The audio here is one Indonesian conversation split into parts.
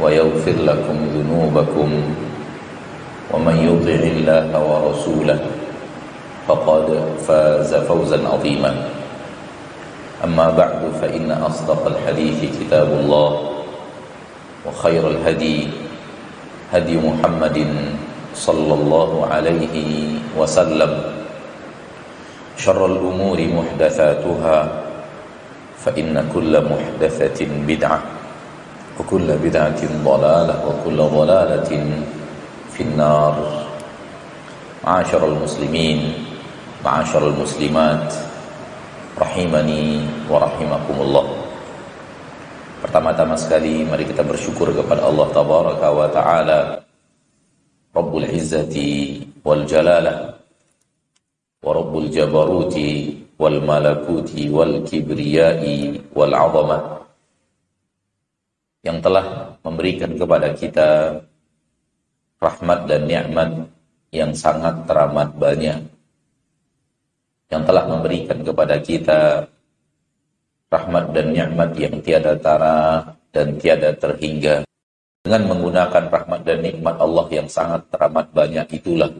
ويغفر لكم ذنوبكم ومن يطع الله ورسوله فقد فاز فوزا عظيما. أما بعد فإن أصدق الحديث كتاب الله وخير الهدي هدي محمد صلى الله عليه وسلم. شر الأمور محدثاتها فإن كل محدثة بدعة. وكل بدعة ضلالة وكل ضلالة في النار معاشر المسلمين معاشر المسلمات rahimani wa rahimakumullah. Pertama-tama sekali mari kita bersyukur kepada Allah tabaraka wa taala Rabbul Izzati wal Jalalah wa Rabbul Jabaruti wal Malakuti wal Kibriyai wal Azamah yang telah memberikan kepada kita rahmat dan nikmat yang sangat teramat banyak yang telah memberikan kepada kita rahmat dan nikmat yang tiada tara dan tiada terhingga. Dengan menggunakan rahmat dan nikmat Allah yang sangat teramat banyak itulah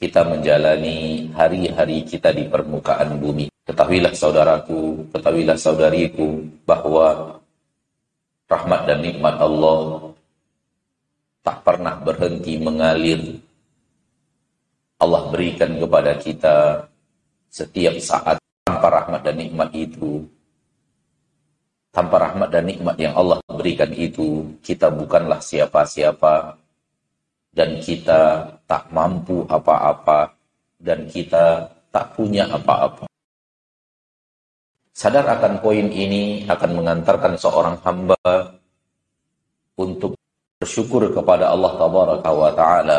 kita menjalani hari-hari kita di permukaan bumi. Ketahuilah saudaraku, ketahuilah saudariku bahwa rahmat dan nikmat Allah tak pernah berhenti mengalir. Allah berikan kepada kita setiap saat tanpa rahmat dan nikmat itu. Tanpa rahmat dan nikmat yang Allah berikan itu kita bukanlah siapa-siapa. Dan kita tak mampu apa-apa. Dan kita tak punya apa-apa sadar akan poin ini akan mengantarkan seorang hamba untuk bersyukur kepada Allah tabaraka wa taala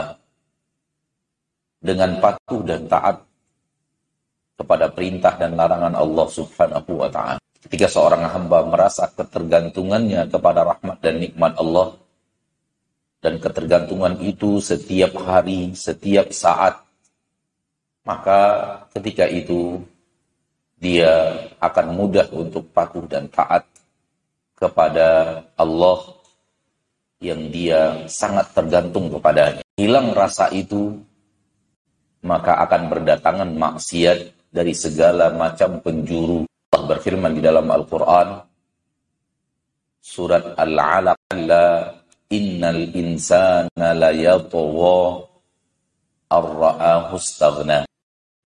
dengan patuh dan taat kepada perintah dan larangan Allah Subhanahu wa taala. Ketika seorang hamba merasa ketergantungannya kepada rahmat dan nikmat Allah dan ketergantungan itu setiap hari, setiap saat, maka ketika itu dia akan mudah untuk patuh dan taat kepada Allah yang dia sangat tergantung kepadanya. Hilang rasa itu maka akan berdatangan maksiat dari segala macam penjuru. Allah berfirman di dalam Al-Quran, surat Al-Alaq, innal insana la ar-ra'ahu.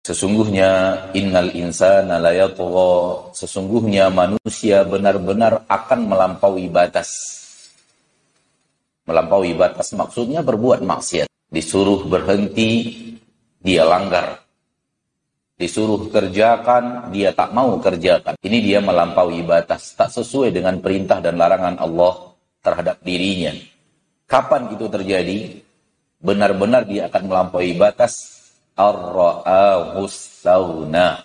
Sesungguhnya innal insana la yatwa, sesungguhnya manusia benar-benar akan melampaui batas. Melampaui batas maksudnya berbuat maksiat. Disuruh berhenti, dia langgar. Disuruh kerjakan, dia tak mau kerjakan. Ini dia melampaui batas, tak sesuai dengan perintah dan larangan Allah terhadap dirinya. Kapan itu terjadi? Benar-benar dia akan melampaui batas ar-ra'ahustawna.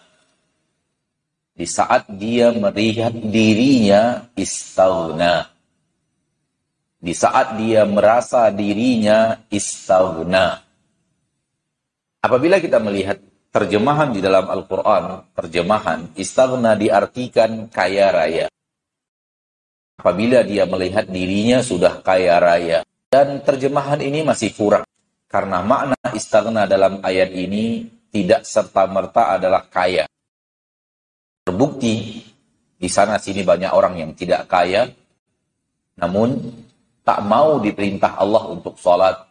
Di saat dia melihat dirinya istawna. Di saat dia merasa dirinya istawna Apabila kita melihat terjemahan di dalam Al-Quran, terjemahan istaghna diartikan kaya raya. Apabila dia melihat dirinya sudah kaya raya. Dan terjemahan ini masih kurang. Karena makna istaghna dalam ayat ini tidak serta-merta adalah kaya. Terbukti, di sana sini banyak orang yang tidak kaya, namun tak mau diperintah Allah untuk sholat,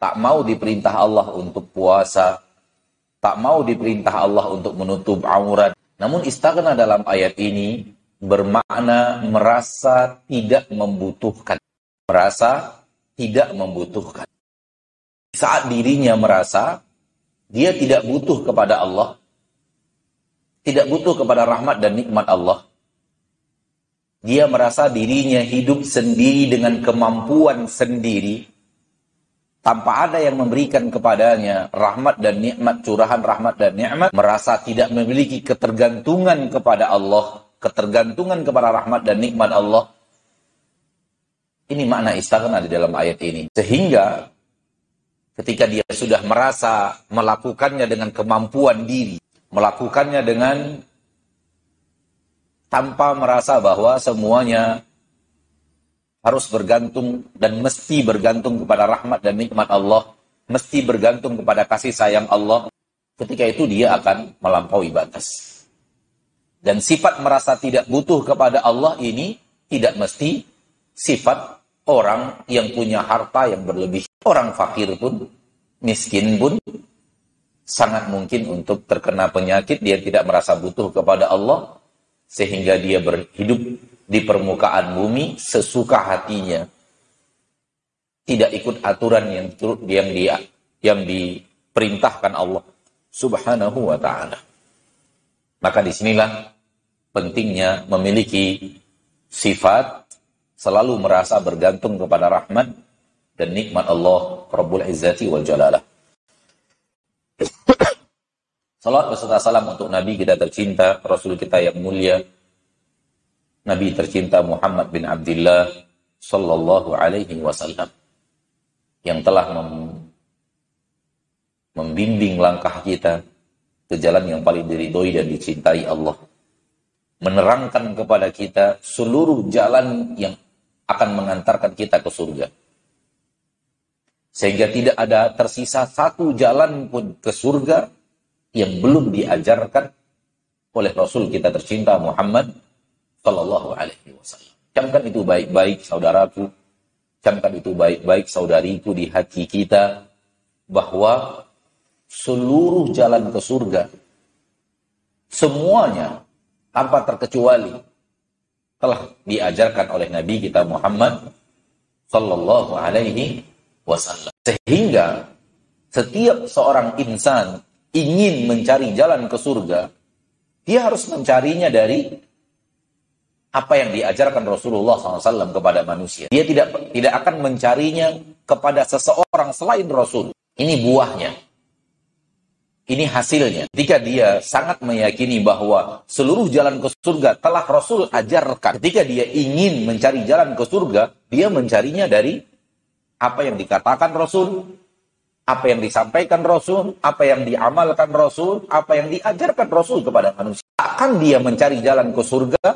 tak mau diperintah Allah untuk puasa, tak mau diperintah Allah untuk menutup aurat. Namun istighna dalam ayat ini bermakna merasa tidak membutuhkan. Merasa tidak membutuhkan. Saat dirinya merasa dia tidak butuh kepada Allah, tidak butuh kepada rahmat dan nikmat Allah, dia merasa dirinya hidup sendiri dengan kemampuan sendiri, tanpa ada yang memberikan kepadanya rahmat dan nikmat, curahan rahmat dan nikmat, merasa tidak memiliki ketergantungan kepada Allah, ketergantungan kepada rahmat dan nikmat Allah. Ini makna istighna di dalam ayat ini. Sehingga ketika dia sudah merasa melakukannya dengan kemampuan diri, melakukannya dengan tanpa merasa bahwa semuanya harus bergantung dan mesti bergantung kepada rahmat dan nikmat Allah, mesti bergantung kepada kasih sayang Allah, ketika itu dia akan melampaui batas. Dan sifat merasa tidak butuh kepada Allah ini tidak mesti sifat orang yang punya harta yang berlebih. Orang fakir pun, miskin pun, sangat mungkin untuk terkena penyakit, dia tidak merasa butuh kepada Allah, sehingga dia berhidup di permukaan bumi sesuka hatinya. Tidak ikut aturan yang yang dia yang diperintahkan Allah Subhanahu wa taala. Maka di sinilah pentingnya memiliki sifat selalu merasa bergantung kepada rahmat dan nikmat Allah Rabbul Izzati wal Jalalah. Salat beserta salam untuk Nabi kita tercinta, Rasul kita yang mulia, Nabi tercinta Muhammad bin Abdullah sallallahu alaihi wasallam yang telah mem membimbing langkah kita ke jalan yang paling diridhoi dan dicintai Allah. Menerangkan kepada kita seluruh jalan yang akan mengantarkan kita ke surga. Sehingga tidak ada tersisa satu jalan pun ke surga yang belum diajarkan oleh Rasul kita tercinta Muhammad Sallallahu Alaihi Wasallam. Camkan itu baik-baik saudaraku, camkan itu baik-baik saudariku di hati kita bahwa seluruh jalan ke surga semuanya tanpa terkecuali telah diajarkan oleh Nabi kita Muhammad Sallallahu Alaihi Wasallam. Sehingga setiap seorang insan ingin mencari jalan ke surga, dia harus mencarinya dari apa yang diajarkan Rasulullah SAW kepada manusia. Dia tidak tidak akan mencarinya kepada seseorang selain Rasul. Ini buahnya. Ini hasilnya. Ketika dia sangat meyakini bahwa seluruh jalan ke surga telah Rasul ajarkan. Ketika dia ingin mencari jalan ke surga, dia mencarinya dari apa yang dikatakan Rasul, apa yang disampaikan Rasul, apa yang diamalkan Rasul, apa yang diajarkan Rasul kepada manusia. Akan dia mencari jalan ke surga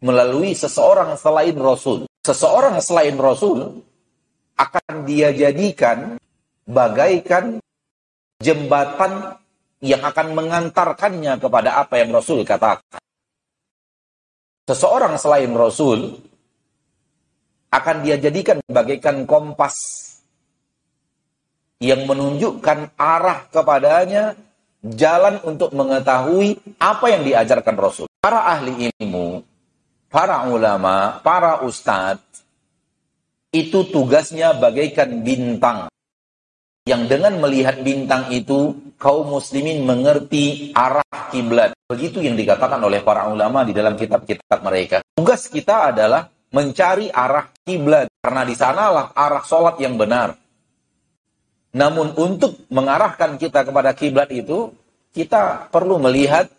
melalui seseorang selain Rasul. Seseorang selain Rasul akan dia jadikan bagaikan jembatan yang akan mengantarkannya kepada apa yang Rasul katakan. Seseorang selain Rasul akan dia jadikan bagaikan kompas yang menunjukkan arah kepadanya jalan untuk mengetahui apa yang diajarkan Rasul. Para ahli ilmu para ulama, para ustadz, itu tugasnya bagaikan bintang. Yang dengan melihat bintang itu, kaum muslimin mengerti arah kiblat. Begitu yang dikatakan oleh para ulama di dalam kitab-kitab mereka. Tugas kita adalah mencari arah kiblat. Karena di sanalah arah sholat yang benar. Namun untuk mengarahkan kita kepada kiblat itu, kita perlu melihat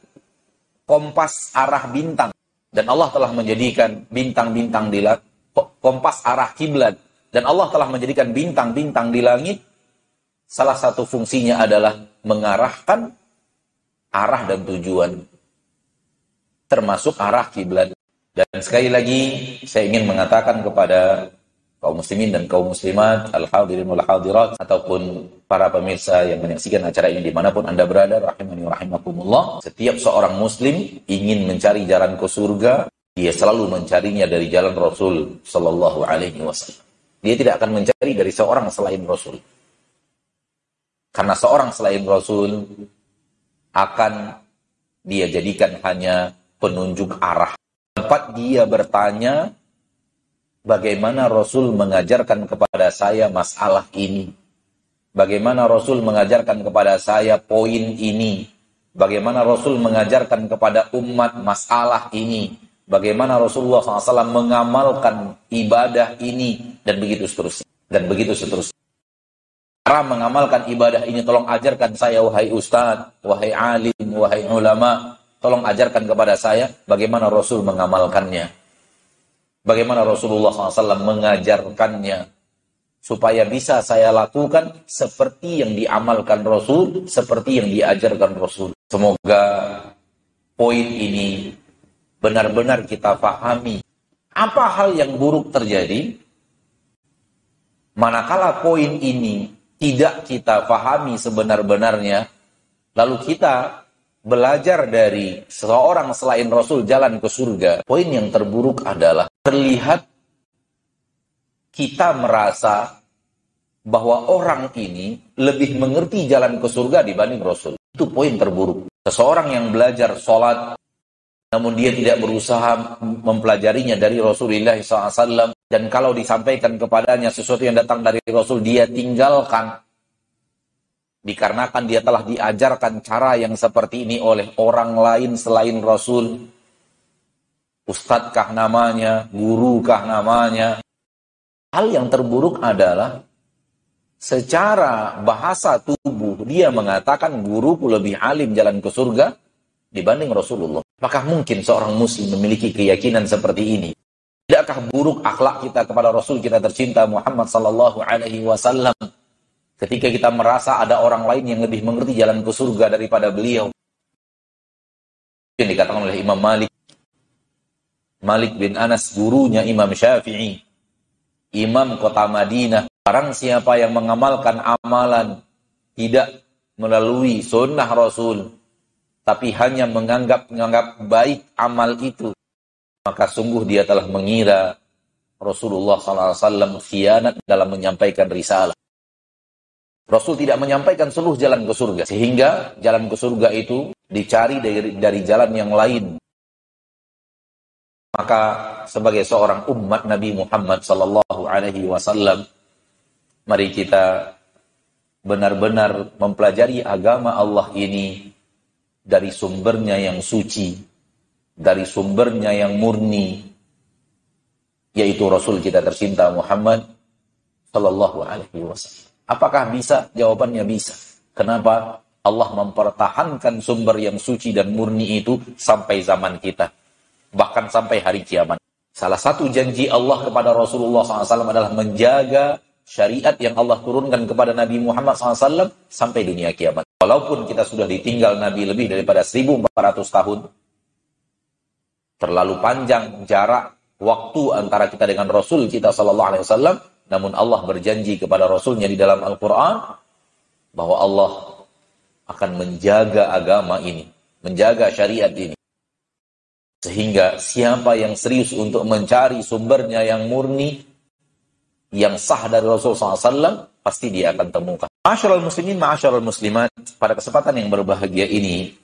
kompas arah bintang. Dan Allah telah menjadikan bintang-bintang di kompas arah kiblat. Dan Allah telah menjadikan bintang-bintang di langit. Salah satu fungsinya adalah mengarahkan arah dan tujuan. Termasuk arah kiblat. Dan sekali lagi saya ingin mengatakan kepada kaum muslimin dan kaum muslimat, al-hadirin wal hadirat, ataupun para pemirsa yang menyaksikan acara ini di mana pun Anda berada, rahimani rahimakumullah. Setiap seorang muslim ingin mencari jalan ke surga, dia selalu mencarinya dari jalan Rasul Sallallahu Alaihi Wasallam. Dia tidak akan mencari dari seorang selain Rasul. Karena seorang selain Rasul akan dia jadikan hanya penunjuk arah. Tempat dia bertanya, bagaimana Rasul mengajarkan kepada saya masalah ini. Bagaimana Rasul mengajarkan kepada saya poin ini. Bagaimana Rasul mengajarkan kepada umat masalah ini. bagaimana Rasulullah SAW mengamalkan ibadah ini dan begitu seterusnya dan begitu seterusnya. Cara mengamalkan ibadah ini tolong ajarkan saya wahai ustaz, wahai alim, wahai ulama, tolong ajarkan kepada saya bagaimana Rasul mengamalkannya. Bagaimana Rasulullah SAW mengajarkannya supaya bisa saya lakukan seperti yang diamalkan Rasul, seperti yang diajarkan Rasul. Semoga poin ini benar-benar kita pahami apa hal yang buruk terjadi manakala poin ini tidak kita pahami sebenar-benarnya lalu kita belajar dari seseorang selain Rasul jalan ke surga poin yang terburuk adalah terlihat kita merasa bahwa orang ini lebih mengerti jalan ke surga dibanding Rasul. Itu poin terburuk. Seseorang yang belajar sholat, namun dia tidak berusaha mempelajarinya dari Rasulullah SAW dan kalau disampaikan kepadanya sesuatu yang datang dari Rasul dia tinggalkan. Dikarenakan dia telah diajarkan cara yang seperti ini oleh orang lain selain Rasul. Ustadzkah namanya gurukah namanya. Hal yang terburuk adalah secara bahasa tubuh dia mengatakan guruku lebih alim jalan ke surga dibanding Rasulullah. Apakah mungkin seorang muslim memiliki keyakinan seperti ini? Tidakkah buruk akhlak kita kepada Rasul kita tercinta Muhammad sallallahu alaihi wasallam ketika kita merasa ada orang lain yang lebih mengerti jalan ke surga daripada beliau? Yang dikatakan oleh Imam Malik Malik bin Anas gurunya Imam Syafi'i Imam kota Madinah Barang siapa yang mengamalkan amalan tidak melalui sunnah Rasul tapi hanya menganggap menganggap baik amal itu, maka sungguh dia telah mengira Rasulullah SAW khianat dalam menyampaikan risalah. Rasul tidak menyampaikan seluruh jalan ke surga, sehingga jalan ke surga itu dicari dari, dari jalan yang lain. Maka sebagai seorang umat Nabi Muhammad Sallallahu Alaihi Wasallam, mari kita benar-benar mempelajari agama Allah ini dari sumbernya yang suci, dari sumbernya yang murni, yaitu Rasul kita tercinta Muhammad Sallallahu Alaihi Wasallam. Apakah bisa? Jawabannya bisa. Kenapa? Allah mempertahankan sumber yang suci dan murni itu sampai zaman kita. Bahkan sampai hari kiamat. Salah satu janji Allah kepada Rasulullah SAW adalah menjaga syariat yang Allah turunkan kepada Nabi Muhammad SAW sampai dunia kiamat. Walaupun kita sudah ditinggal Nabi lebih daripada 1400 tahun, terlalu panjang jarak waktu antara kita dengan Rasul kita Sallallahu Alaihi Wasallam, namun Allah berjanji kepada Rasulnya di dalam Al-Quran bahwa Allah akan menjaga agama ini, menjaga syariat ini. Sehingga siapa yang serius untuk mencari sumbernya yang murni, yang sah dari Rasul SAW, pasti dia akan temukan. Masyarul muslimin, masyarul muslimat, pada kesempatan yang berbahagia ini,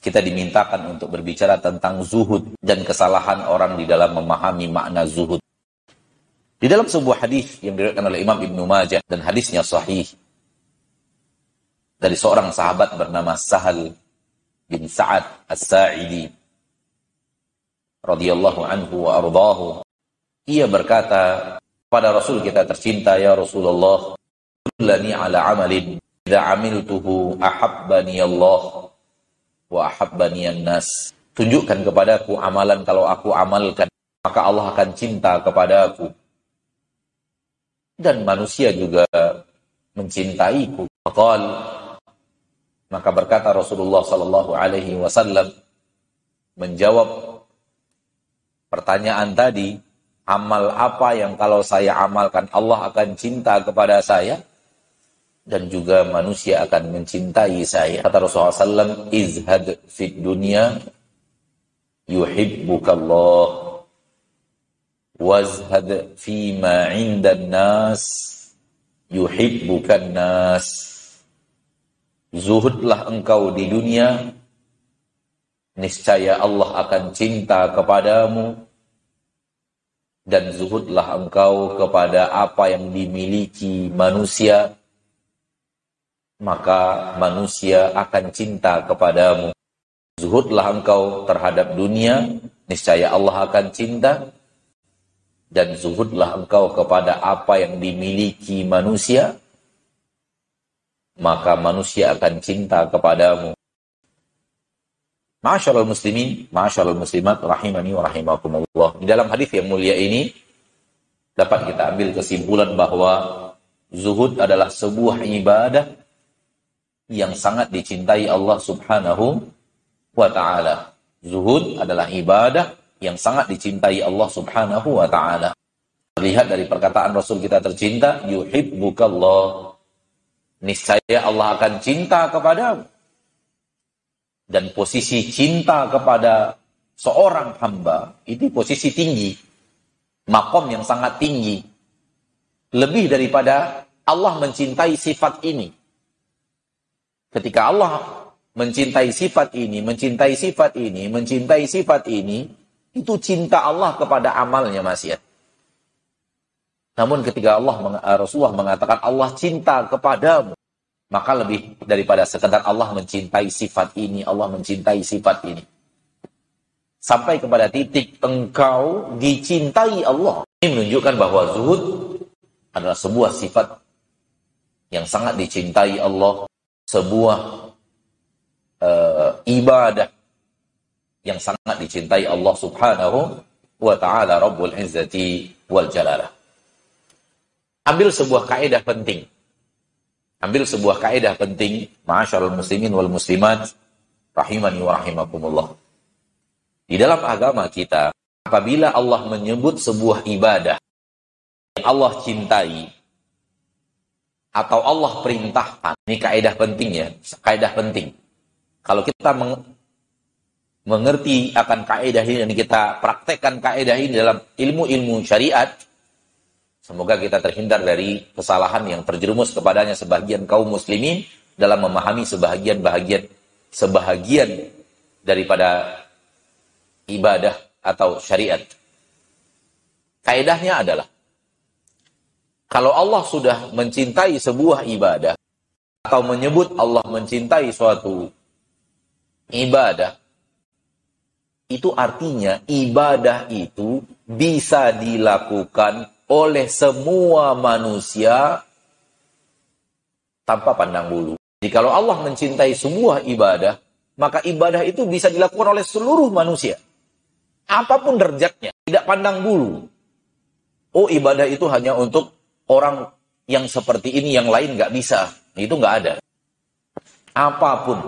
kita dimintakan untuk berbicara tentang zuhud dan kesalahan orang di dalam memahami makna zuhud. Di dalam sebuah hadis yang diriwayatkan oleh Imam Ibnu Majah dan hadisnya sahih dari seorang sahabat bernama Sahal bin Sa'ad As-Sa'idi radhiyallahu anhu wa ardahu ia berkata pada Rasul kita tercinta ya Rasulullah kullani ala amalin. Idza amiltuhu ahabbani Allah wa ahabbani nas tunjukkan kepadaku amalan kalau aku amalkan maka Allah akan cinta kepadaku. Dan manusia juga mencintaiku. Qal maka berkata Rasulullah sallallahu alaihi wasallam menjawab pertanyaan tadi amal apa yang kalau saya amalkan Allah akan cinta kepada saya dan juga manusia akan mencintai saya. Kata Rasulullah SAW, izhad fit dunya yuhibbukallah wazhad fima indan nas yuhibbukan nas. Zuhudlah engkau di dunia, niscaya Allah akan cinta kepadamu dan zuhudlah engkau kepada apa yang dimiliki manusia, maka manusia akan cinta kepadamu. Zuhudlah engkau terhadap dunia, Niscaya Allah akan cinta dan zuhudlah engkau kepada apa yang dimiliki manusia, maka manusia akan cinta kepadamu. Masyaallah muslimin, masyaallah muslimat, rahimani wa rahimakumullah. Di dalam hadis yang mulia ini, dapat kita ambil kesimpulan bahwa zuhud adalah sebuah ibadah yang sangat dicintai Allah Subhanahu wa taala. Zuhud adalah ibadah yang sangat dicintai Allah Subhanahu wa taala. Lihat dari perkataan Rasul kita tercinta, yuhibbukallah. Niscaya Allah akan cinta kepadamu. Dan posisi cinta kepada seorang hamba itu posisi tinggi. Makom yang sangat tinggi. Lebih daripada Allah mencintai sifat ini. Ketika Allah mencintai sifat ini, mencintai sifat ini, mencintai sifat ini, itu cinta Allah kepada amalnya masih ya. Namun ketika Allah eh, Rasulullah mengatakan Allah cinta kepadamu, maka lebih daripada sekedar Allah mencintai sifat ini, Allah mencintai sifat ini. Sampai kepada titik engkau dicintai Allah. Ini menunjukkan bahwa zuhud adalah sebuah sifat yang sangat dicintai Allah, sebuah uh, ibadah yang sangat dicintai Allah Subhanahu wa taala Rabbul Izzati wal Jalalah. Ambil sebuah kaidah penting. Ambil sebuah kaidah penting, ma'asyiral muslimin wal muslimat rahimani wa rahimakumullah. Di dalam agama kita, apabila Allah menyebut sebuah ibadah yang Allah cintai atau Allah perintahkan, ini kaidah penting ya, kaidah penting. Kalau kita mengerti akan kaidah ini dan kita praktekkan kaidah ini dalam ilmu-ilmu syariat, semoga kita terhindar dari kesalahan yang terjerumus kepadanya sebagian kaum muslimin dalam memahami sebahagian bahagian sebahagian daripada ibadah atau syariat. Kaidahnya adalah kalau Allah sudah mencintai sebuah ibadah atau menyebut Allah mencintai suatu ibadah, itu artinya ibadah itu bisa dilakukan oleh semua manusia tanpa pandang bulu. Jadi kalau Allah mencintai sebuah ibadah, maka ibadah itu bisa dilakukan oleh seluruh manusia. Apa pun derajatnya, tidak pandang bulu. Oh ibadah itu hanya untuk orang yang seperti ini, yang lain nggak bisa. Itu nggak ada. Apa pun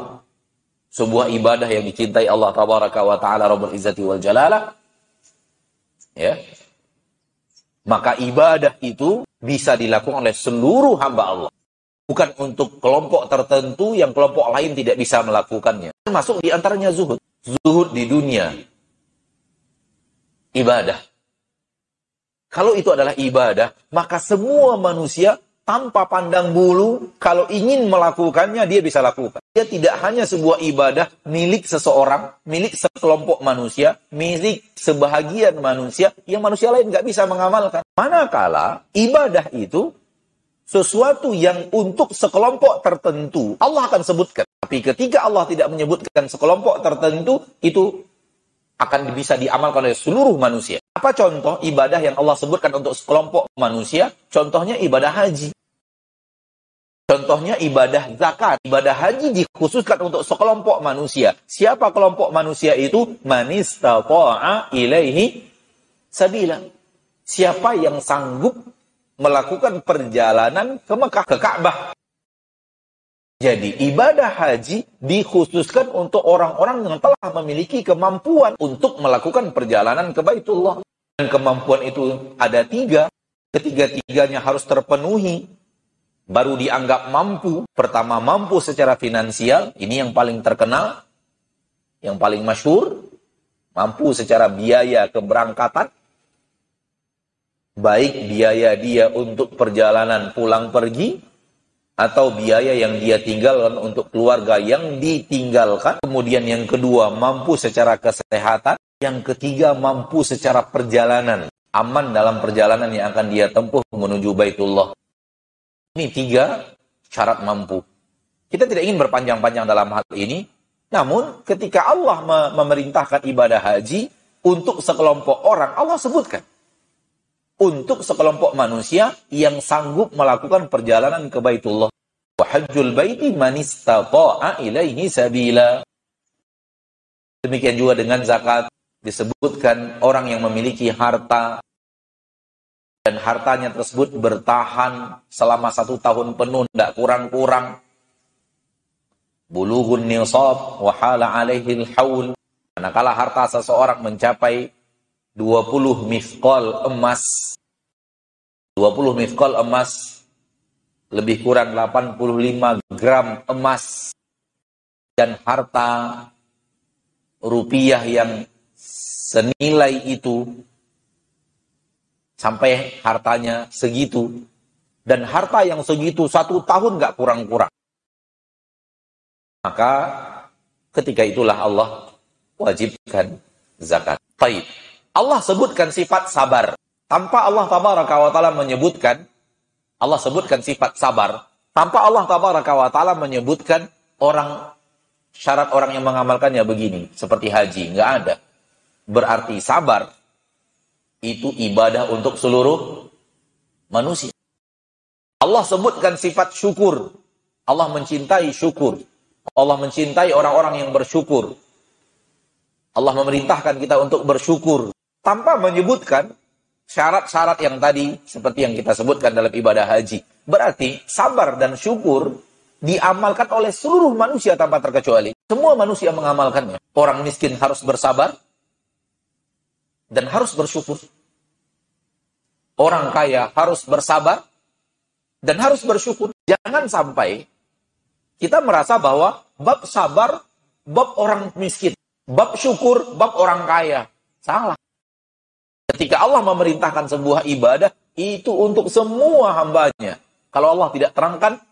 sebuah ibadah yang dicintai Allah tabaraka wa taala rabbul izzati wal jalalah ya maka ibadah itu bisa dilakukan oleh seluruh hamba Allah. Bukan untuk kelompok tertentu yang kelompok lain tidak bisa melakukannya. Termasuk di antaranya zuhud. Zuhud di dunia. Ibadah kalau itu adalah ibadah maka semua manusia tanpa pandang bulu, kalau ingin melakukannya, dia bisa lakukan. Dia tidak hanya sebuah ibadah milik seseorang, milik sekelompok manusia, milik sebahagian manusia, yang manusia lain nggak bisa mengamalkan. Manakala ibadah itu sesuatu yang untuk sekelompok tertentu, Allah akan sebutkan. Tapi ketika Allah tidak menyebutkan sekelompok tertentu, itu akan bisa diamalkan oleh seluruh manusia. Apa contoh ibadah yang Allah sebutkan untuk sekelompok manusia? Contohnya ibadah haji. Contohnya ibadah zakat. Ibadah haji dikhususkan untuk sekelompok manusia. Siapa kelompok manusia itu? Manistata'a ilaihi sabila. Siapa yang sanggup melakukan perjalanan ke Mekah, ke Ka'bah. Jadi ibadah haji dikhususkan untuk orang-orang yang telah memiliki kemampuan untuk melakukan perjalanan ke Baitullah. Dan kemampuan itu ada tiga. Ketiga-tiganya harus terpenuhi. Baru dianggap mampu. Pertama mampu secara finansial. Ini yang paling terkenal. Yang paling masyur. Mampu secara biaya keberangkatan. Baik biaya dia untuk perjalanan pulang pergi atau biaya yang dia tinggalkan untuk keluarga yang ditinggalkan. Kemudian yang kedua, mampu secara kesehatan. Yang ketiga, mampu secara perjalanan. Aman dalam perjalanan yang akan dia tempuh menuju Baitullah. Ini tiga syarat mampu. Kita tidak ingin berpanjang-panjang dalam hal ini. Namun ketika Allah memerintahkan ibadah haji, untuk sekelompok orang Allah sebutkan. Untuk sekelompok manusia yang sanggup melakukan perjalanan ke Baitullah. Wa hajjul baiti man istata'a ilaihi sabila. Demikian juga dengan zakat disebutkan orang yang memiliki harta dan hartanya tersebut bertahan selama satu tahun penuh, tidak kurang-kurang. Bulughun nisab wa hala alaihi haul Manakala harta seseorang mencapai 20 mifkol emas, 20 mifkol emas, lebih kurang 85 gram emas, dan harta rupiah yang senilai itu, sampai hartanya segitu, dan harta yang segitu satu tahun gak kurang-kurang. Maka ketika itulah Allah wajibkan zakat. Taib. Allah sebutkan sifat sabar. Tanpa Allah tabaraka wa ta'ala menyebutkan, Allah sebutkan sifat sabar. Tanpa Allah tabaraka wa ta'ala menyebutkan orang, syarat orang yang mengamalkannya begini. Seperti haji, nggak ada. Berarti sabar itu ibadah untuk seluruh manusia. Allah sebutkan sifat syukur. Allah mencintai syukur. Allah mencintai orang-orang yang bersyukur. Allah memerintahkan kita untuk bersyukur tanpa menyebutkan syarat-syarat yang tadi seperti yang kita sebutkan dalam ibadah haji. Berarti sabar dan syukur diamalkan oleh seluruh manusia tanpa terkecuali. Semua manusia mengamalkannya. Orang miskin harus bersabar dan harus bersyukur. Orang kaya harus bersabar dan harus bersyukur. Jangan sampai kita merasa bahwa bab sabar, bab orang miskin. Bab syukur, bab orang kaya. Salah. Ketika Allah memerintahkan sebuah ibadah, itu untuk semua hambanya. Kalau Allah tidak terangkan,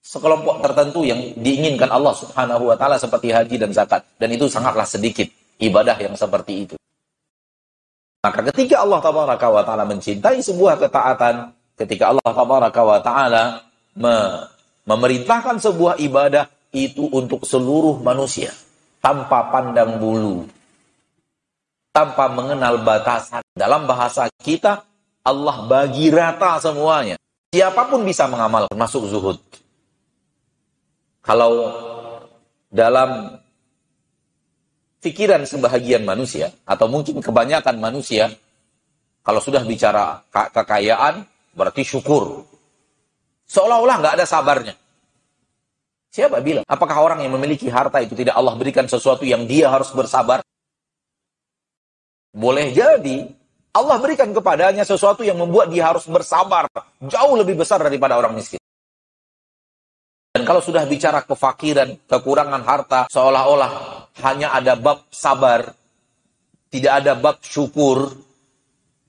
sekelompok tertentu yang diinginkan Allah subhanahu wa ta'ala seperti haji dan zakat. Dan itu sangatlah sedikit ibadah yang seperti itu. Maka ketika Allah tabaraka wa ta'ala mencintai sebuah ketaatan, ketika Allah ta'ala memerintahkan sebuah ibadah, itu untuk seluruh manusia tanpa pandang bulu, tanpa mengenal batasan. Dalam bahasa kita, Allah bagi rata semuanya. Siapa pun bisa mengamal, termasuk zuhud. Kalau dalam pikiran sebahagian manusia, atau mungkin kebanyakan manusia, kalau sudah bicara kekayaan, berarti syukur. Seolah-olah nggak ada sabarnya. Siapa bilang? Apakah orang yang memiliki harta itu tidak Allah berikan sesuatu yang dia harus bersabar? Boleh jadi Allah berikan kepadanya sesuatu yang membuat dia harus bersabar jauh lebih besar daripada orang miskin. Dan kalau sudah bicara kefakiran, kekurangan harta, seolah-olah hanya ada bab sabar, tidak ada bab syukur.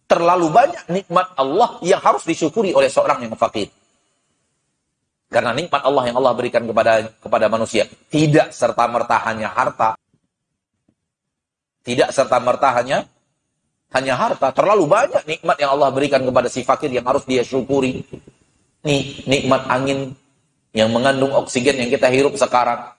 Terlalu banyak nikmat Allah yang harus disyukuri oleh seorang yang fakir. Karena nikmat Allah yang Allah berikan kepada kepada manusia tidak serta merta hanya harta. Tidak serta merta hanya hanya harta. Terlalu banyak nikmat yang Allah berikan kepada si fakir yang harus dia syukuri. Nih, nikmat angin yang mengandung oksigen yang kita hirup sekarang.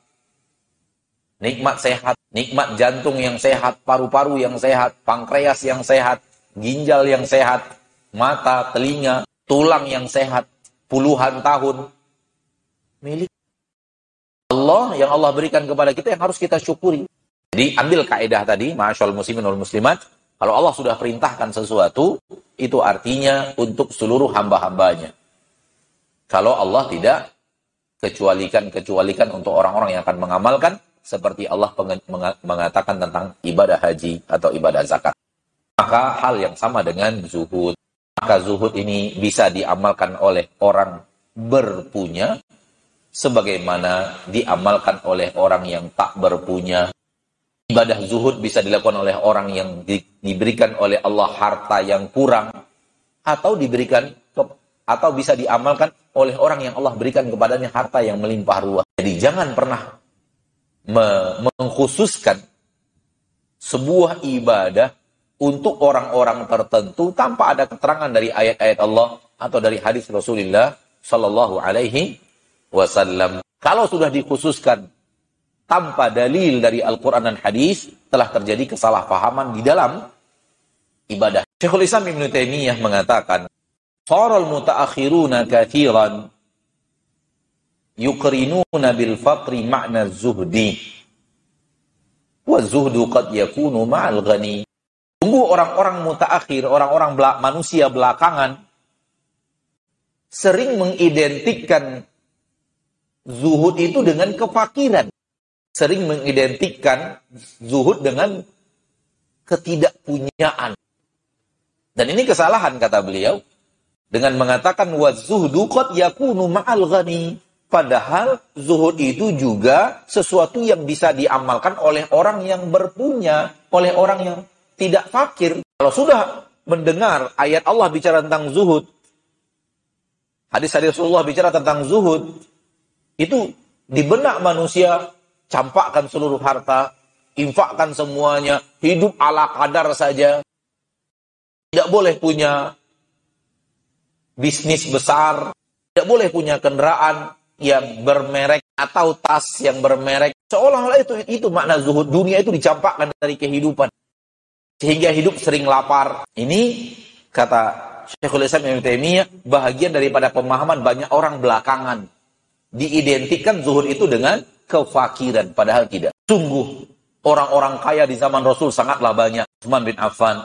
Nikmat sehat, nikmat jantung yang sehat, paru-paru yang sehat, pankreas yang sehat, ginjal yang sehat, mata, telinga, tulang yang sehat, puluhan tahun, milik Allah yang Allah berikan kepada kita yang harus kita syukuri. Jadi ambil kaidah tadi, ma'asyal muslimin wal muslimat, kalau Allah sudah perintahkan sesuatu, itu artinya untuk seluruh hamba-hambanya. Kalau Allah tidak kecualikan-kecualikan untuk orang-orang yang akan mengamalkan, seperti Allah mengatakan tentang ibadah haji atau ibadah zakat. Maka hal yang sama dengan zuhud. Maka zuhud ini bisa diamalkan oleh orang berpunya sebagaimana diamalkan oleh orang yang tak berpunya. Ibadah zuhud bisa dilakukan oleh orang yang di, diberikan oleh Allah harta yang kurang atau diberikan atau bisa diamalkan oleh orang yang Allah berikan kepadanya harta yang melimpah ruah. Jadi jangan pernah me mengkhususkan sebuah ibadah untuk orang-orang tertentu tanpa ada keterangan dari ayat-ayat Allah atau dari hadis Rasulullah Shallallahu Alaihi wasallam. Kalau sudah dikhususkan tanpa dalil dari Al-Quran dan hadis telah terjadi kesalahpahaman di dalam ibadah. Syekhul Islam Ibn Taimiyah mengatakan, Faral mutaakhiruna kathiran yukrinuna bil faqri ma'na zuhdi. Wa zuhdu qad yakunu ma'al ghani. Tunggu orang-orang mutaakhir, orang-orang belak, manusia belakangan sering mengidentikan zuhud itu dengan kefakiran sering mengidentikan zuhud dengan ketidakpunyaan. Dan ini kesalahan kata beliau dengan mengatakan wa zuhdu qad yakunu ma'al ghani. Padahal zuhud itu juga sesuatu yang bisa diamalkan oleh orang yang berpunya, oleh orang yang tidak fakir. Kalau sudah mendengar ayat Allah bicara tentang zuhud, hadis-hadis Rasulullah bicara tentang zuhud, itu di benak manusia campakkan seluruh harta, infakkan semuanya, hidup ala kadar saja. Tidak boleh punya bisnis besar, tidak boleh punya kendaraan yang bermerek atau tas yang bermerek. Seolah-olah itu itu makna zuhud. Dunia itu dicampakkan dari kehidupan. Sehingga hidup sering lapar. Ini kata Syekhul Islam Ibn Taimiyah bahagian daripada pemahaman banyak orang belakangan. Diidentikan zuhud itu dengan kefakiran, padahal tidak. Sungguh, orang-orang kaya di zaman Rasul sangatlah banyak. Utsman bin Affan,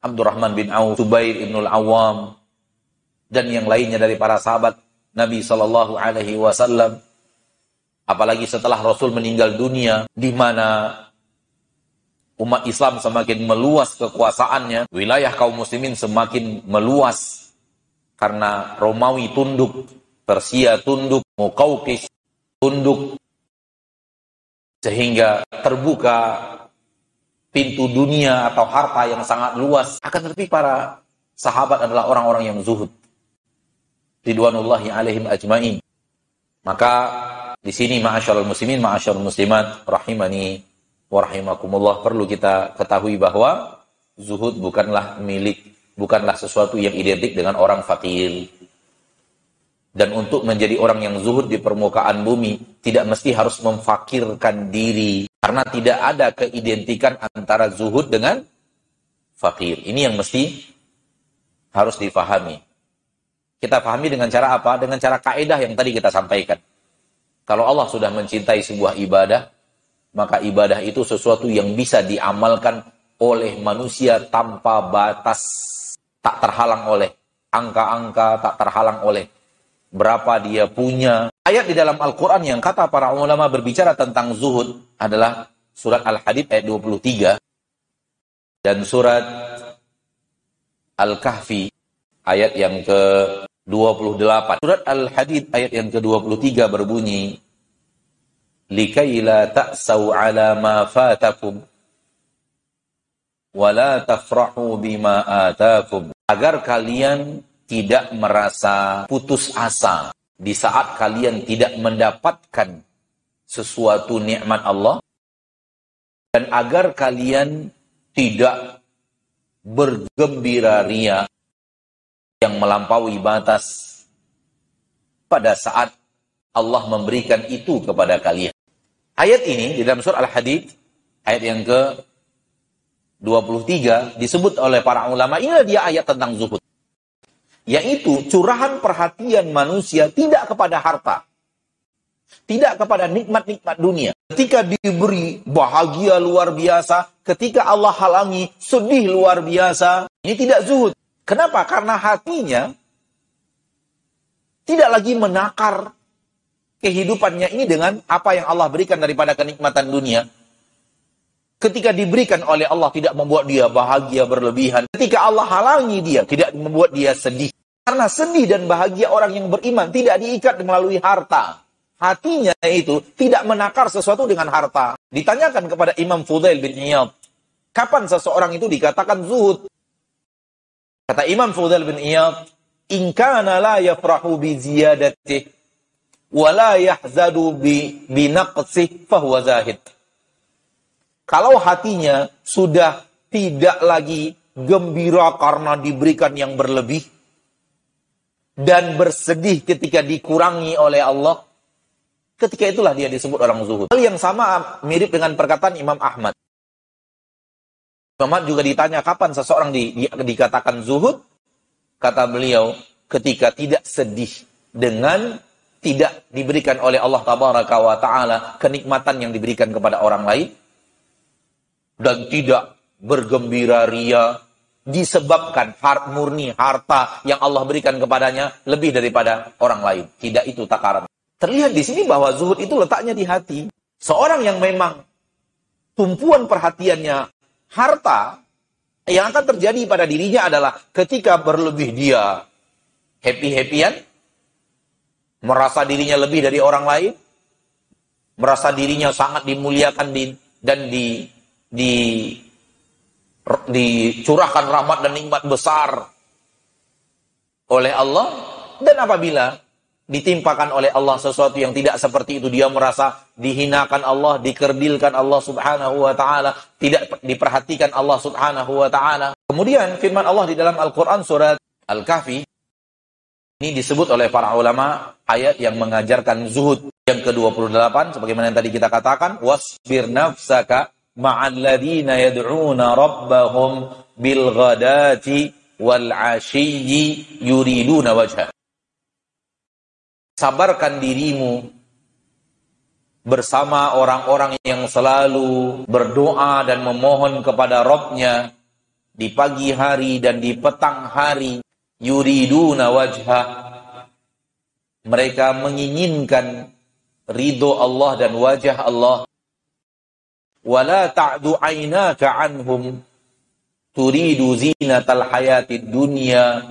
Abdurrahman bin Auf, Zubair ibnul Awam, dan yang lainnya dari para sahabat Nabi Shallallahu Alaihi Wasallam. Apalagi setelah Rasul meninggal dunia, di mana umat Islam semakin meluas kekuasaannya, wilayah kaum muslimin semakin meluas karena Romawi tunduk, Persia tunduk, Mukaukis tunduk sehingga terbuka pintu dunia atau harta yang sangat luas. Akan tetapi para sahabat adalah orang-orang yang zuhud. Ridwanullahi alaihim ajma'in. Maka di sini ma'asyarul muslimin, ma'asyarul muslimat, rahimani wa rahimakumullah, perlu kita ketahui bahwa zuhud bukanlah milik, bukanlah sesuatu yang identik dengan orang fakir. Dan untuk menjadi orang yang zuhud di permukaan bumi, tidak mesti harus memfakirkan diri. Karena tidak ada keidentikan antara zuhud dengan fakir. Ini yang mesti harus difahami. Kita pahami dengan cara apa? Dengan cara kaedah yang tadi kita sampaikan. Kalau Allah sudah mencintai sebuah ibadah, maka ibadah itu sesuatu yang bisa diamalkan oleh manusia tanpa batas. Tak terhalang oleh angka-angka, tak terhalang oleh berapa dia punya. Ayat di dalam Al-Quran yang kata para ulama berbicara tentang zuhud adalah surat Al-Hadid ayat 23 dan surat Al-Kahfi ayat yang ke-28. Surat Al-Hadid ayat yang ke-23 berbunyi, Likai la ta'saw ala ma fatakum. Agar kalian tidak merasa putus asa di saat kalian tidak mendapatkan sesuatu nikmat Allah dan agar kalian tidak bergembira ria yang melampaui batas pada saat Allah memberikan itu kepada kalian. Ayat ini di dalam surah Al-Hadid ayat yang ke 23 disebut oleh para ulama inilah dia ayat tentang zuhud yaitu curahan perhatian manusia tidak kepada harta, tidak kepada nikmat-nikmat dunia. Ketika diberi bahagia luar biasa, ketika Allah halangi sedih luar biasa, ini tidak zuhud. Kenapa? Karena hatinya tidak lagi menakar kehidupannya ini dengan apa yang Allah berikan daripada kenikmatan dunia. Ketika diberikan oleh Allah tidak membuat dia bahagia berlebihan. Ketika Allah halangi dia, tidak membuat dia sedih. Karena sedih dan bahagia orang yang beriman tidak diikat melalui harta. Hatinya itu tidak menakar sesuatu dengan harta. Ditanyakan kepada Imam Fudail bin Iyad, kapan seseorang itu dikatakan zuhud? Kata Imam Fudail bin Iyad, in kana la yafrahu bi ziyadatih wa la yahzadu bi, bi naqsih fahuwa zahid. Kalau hatinya sudah tidak lagi gembira karena diberikan yang berlebih dan bersedih ketika dikurangi oleh Allah, Ketika itulah dia disebut orang zuhud. Hal yang sama mirip dengan perkataan Imam Ahmad. Imam Ahmad juga ditanya kapan seseorang di, di, dikatakan zuhud. Kata beliau, ketika tidak sedih dengan tidak diberikan oleh Allah tabaraka wa taala kenikmatan yang diberikan kepada orang lain dan tidak bergembira ria disebabkan hart murni harta yang Allah berikan kepadanya lebih daripada orang lain. Tidak itu takaran. Terlihat di sini bahwa zuhud itu letaknya di hati. Seorang yang memang tumpuan perhatiannya harta, yang akan terjadi pada dirinya adalah ketika berlebih dia happy-happyan, merasa dirinya lebih dari orang lain, merasa dirinya sangat dimuliakan di, dan di, di dicurahkan rahmat dan nikmat besar oleh Allah dan apabila ditimpakan oleh Allah sesuatu yang tidak seperti itu dia merasa dihinakan Allah, dikerdilkan Allah Subhanahu wa taala, tidak diperhatikan Allah Subhanahu wa taala. Kemudian firman Allah di dalam Al-Qur'an surat Al-Kahfi ini disebut oleh para ulama ayat yang mengajarkan zuhud yang ke-28 sebagaimana yang tadi kita katakan wasbir nafsaka ma'al ladina yad'una rabbahum bil ghadati wal 'ashiyyi yuriduna wajha sabarkan dirimu bersama orang-orang yang selalu berdoa dan memohon kepada Robnya di pagi hari dan di petang hari yuriduna wajha. Mereka menginginkan ridho Allah dan wajah Allah wala ta'du aynaka anhum turidu zinatal dunya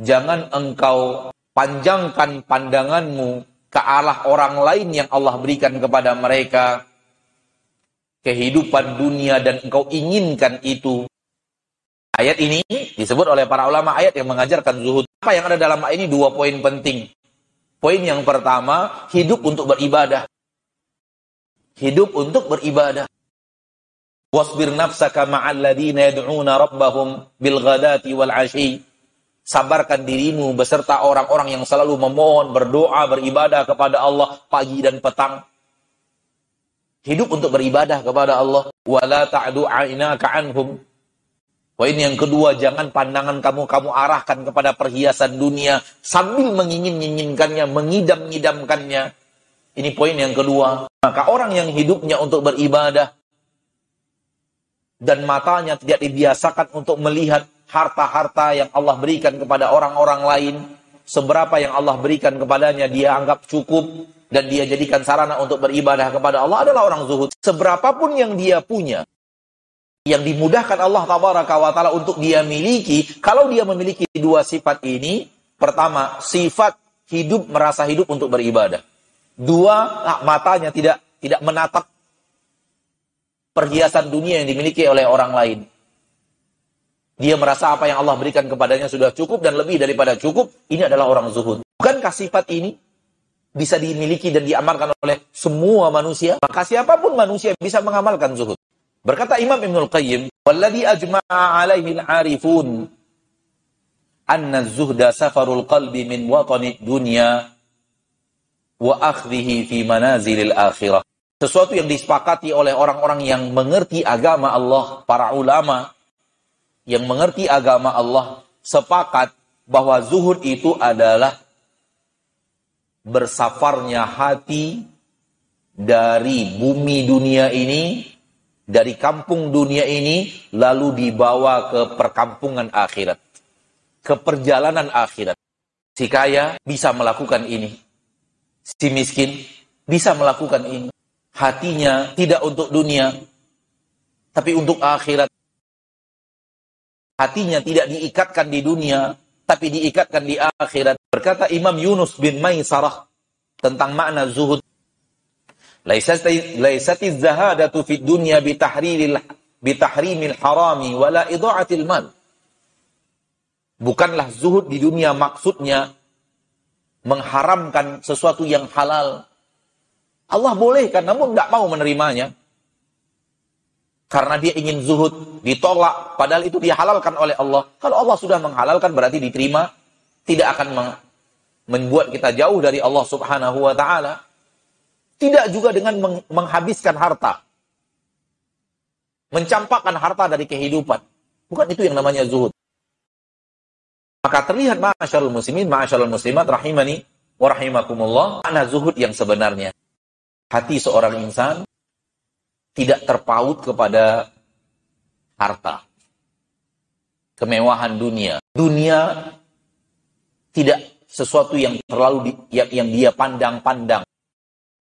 jangan engkau panjangkan pandanganmu ke arah orang lain yang Allah berikan kepada mereka kehidupan dunia dan engkau inginkan itu. Ayat ini disebut oleh para ulama ayat yang mengajarkan zuhud. Apa yang ada dalam ayat ini dua poin penting. Poin yang pertama, hidup untuk beribadah. Hidup untuk beribadah. Wasbir nafsaka ma'al ladina yad'una rabbahum bil ghadati wal ashi sabarkan dirimu beserta orang-orang yang selalu memohon, berdoa, beribadah kepada Allah pagi dan petang. Hidup untuk beribadah kepada Allah. Wala ta'du ainaka anhum. Poin yang kedua, jangan pandangan kamu kamu arahkan kepada perhiasan dunia sambil mengingin-inginkannya, mengidam-ngidamkannya. Ini poin yang kedua. Maka orang yang hidupnya untuk beribadah dan matanya tidak dibiasakan untuk melihat harta-harta yang Allah berikan kepada orang-orang lain, seberapa yang Allah berikan kepadanya dia anggap cukup dan dia jadikan sarana untuk beribadah kepada Allah adalah orang zuhud. Seberapapun yang dia punya, yang dimudahkan Allah tabaraka wa taala untuk dia miliki, kalau dia memiliki dua sifat ini, pertama, sifat hidup merasa hidup untuk beribadah. Dua, matanya tidak tidak menatap perhiasan dunia yang dimiliki oleh orang lain. Dia merasa apa yang Allah berikan kepadanya sudah cukup dan lebih daripada cukup. Ini adalah orang zuhud. Bukankah sifat ini bisa dimiliki dan diamalkan oleh semua manusia? Maka siapa pun manusia bisa mengamalkan zuhud. Berkata Imam Ibnul Qayyim, "Walladhi ajma'a alaihi al-arifun anna zuhda safarul qalbi min watani dunya wa akhdhihi fi manazilil akhirah." Sesuatu yang disepakati oleh orang-orang yang mengerti agama Allah, para ulama, yang mengerti agama Allah sepakat bahwa zuhud itu adalah bersafarnya hati dari bumi dunia ini, dari kampung dunia ini, lalu dibawa ke perkampungan akhirat. Ke perjalanan akhirat. Si kaya bisa melakukan ini. Si miskin bisa melakukan ini. Hatinya tidak untuk dunia, tapi untuk akhirat hatinya tidak diikatkan di dunia, tapi diikatkan di akhirat. Berkata Imam Yunus bin Maisarah tentang makna zuhud. Laisati zahadatu fid dunya bitahrilil bitahrimil harami wala idha'atil mal. Bukanlah zuhud di dunia maksudnya mengharamkan sesuatu yang halal. Allah bolehkan namun tidak mau menerimanya karena dia ingin zuhud, ditolak, padahal itu dihalalkan oleh Allah. Kalau Allah sudah menghalalkan berarti diterima, tidak akan membuat kita jauh dari Allah Subhanahu wa taala. Tidak juga dengan menghabiskan harta. Mencampakkan harta dari kehidupan. Bukan itu yang namanya zuhud. Maka terlihat ma'asyarul muslimin, ma'asyarul muslimat, rahimani, wa rahimakumullah, mana zuhud yang sebenarnya. Hati seorang insan tidak terpaut kepada harta. Kemewahan dunia. Dunia tidak sesuatu yang terlalu di, yang, yang dia pandang-pandang.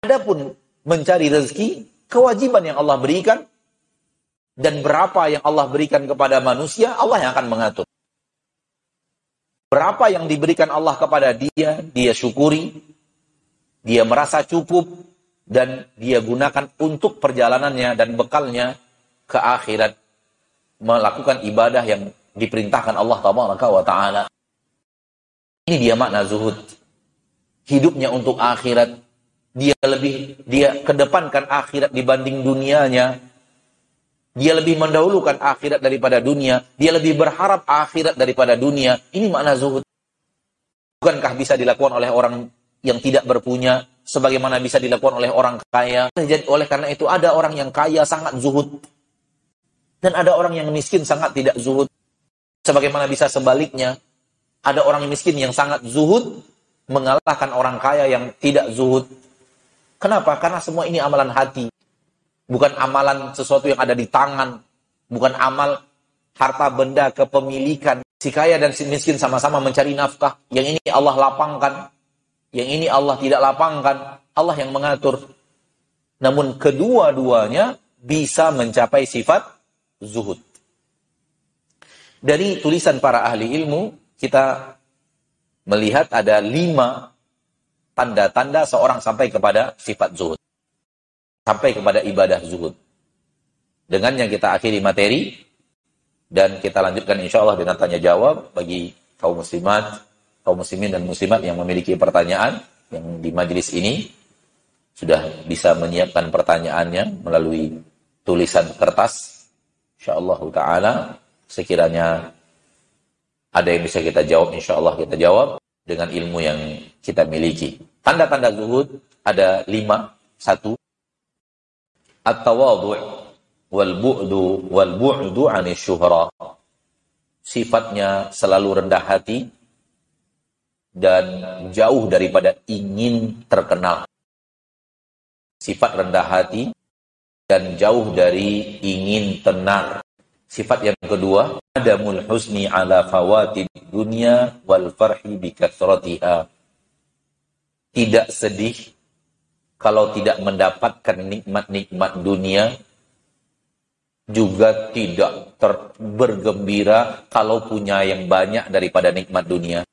Adapun mencari rezeki, kewajiban yang Allah berikan dan berapa yang Allah berikan kepada manusia, Allah yang akan mengatur. Berapa yang diberikan Allah kepada dia, dia syukuri, dia merasa cukup, dan dia gunakan untuk perjalanannya dan bekalnya ke akhirat melakukan ibadah yang diperintahkan Allah Taala. Ini dia makna zuhud. Hidupnya untuk akhirat, dia lebih dia kedepankan akhirat dibanding dunianya. Dia lebih mendahulukan akhirat daripada dunia. Dia lebih berharap akhirat daripada dunia. Ini makna zuhud. Bukankah bisa dilakukan oleh orang yang tidak berpunya sebagaimana bisa dilakukan oleh orang kaya. Jadi oleh karena itu ada orang yang kaya sangat zuhud dan ada orang yang miskin sangat tidak zuhud. Sebagaimana bisa sebaliknya, ada orang miskin yang sangat zuhud mengalahkan orang kaya yang tidak zuhud. Kenapa? Karena semua ini amalan hati. Bukan amalan sesuatu yang ada di tangan. Bukan amal harta benda kepemilikan. Si kaya dan si miskin sama-sama mencari nafkah. Yang ini Allah lapangkan. Yang ini Allah tidak lapangkan. Allah yang mengatur. Namun kedua-duanya bisa mencapai sifat zuhud. Dari tulisan para ahli ilmu, kita melihat ada lima tanda-tanda seorang sampai kepada sifat zuhud. Sampai kepada ibadah zuhud. Dengan yang kita akhiri materi, dan kita lanjutkan insya Allah dengan tanya jawab bagi kaum muslimat, kaum muslimin dan muslimat yang memiliki pertanyaan yang di majelis ini sudah bisa menyiapkan pertanyaannya melalui tulisan kertas. Insya Allah Ta'ala sekiranya ada yang bisa kita jawab, insya Allah kita jawab dengan ilmu yang kita miliki. Tanda-tanda zuhud ada lima. Satu, at-tawadhu' wal bu'du wal bu'du syuhra. Sifatnya selalu rendah hati dan jauh daripada ingin terkenal. Sifat rendah hati dan jauh dari ingin tenar. Sifat yang kedua, adamul husni ala fawatid dunia wal farhi bikathratiha. Tidak sedih kalau tidak mendapatkan nikmat-nikmat dunia, juga tidak ter bergembira kalau punya yang banyak daripada nikmat dunia.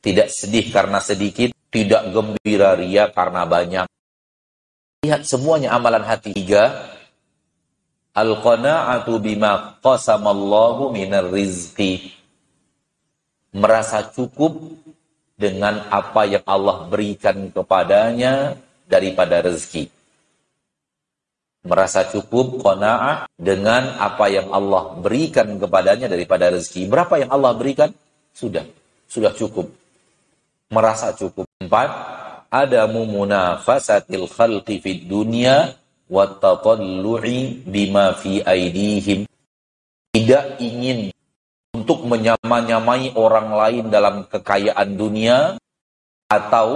Tidak sedih karena sedikit, tidak gembira ria karena banyak. Lihat semuanya amalan hati. Tiga, Al-qana'atu bima qasamallahu minar rizqi. Merasa cukup dengan apa yang Allah berikan kepadanya daripada rezeki. Merasa cukup qana'ah dengan apa yang Allah berikan kepadanya daripada rezeki. Berapa yang Allah berikan? Sudah. Sudah cukup. Merasa cukup. Empat, adamu munafasatil khalqi fid dunya watatallu'i bima fi aidihim tidak ingin untuk menyamai-nyamai orang lain dalam kekayaan dunia atau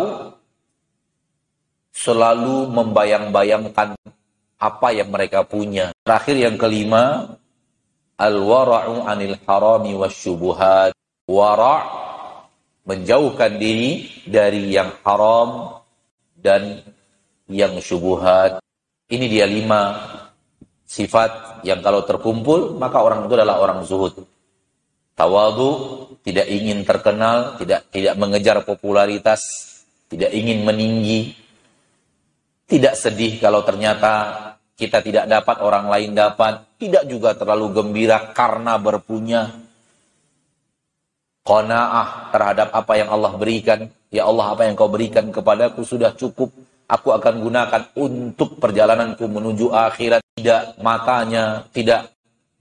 selalu membayang-bayangkan apa yang mereka punya. Terakhir yang kelima, al-wara'u anil harami wasyubuhat. Wara' menjauhkan diri dari yang haram dan yang syubuhat. Ini dia lima sifat yang kalau terkumpul maka orang itu adalah orang zuhud. Tawadu, tidak ingin terkenal, tidak tidak mengejar popularitas, tidak ingin meninggi, tidak sedih kalau ternyata kita tidak dapat orang lain dapat, tidak juga terlalu gembira karena berpunya. Qanaah terhadap apa yang Allah berikan. Ya Allah, apa yang kau berikan kepadaku sudah cukup aku akan gunakan untuk perjalananku menuju akhirat. Tidak matanya, tidak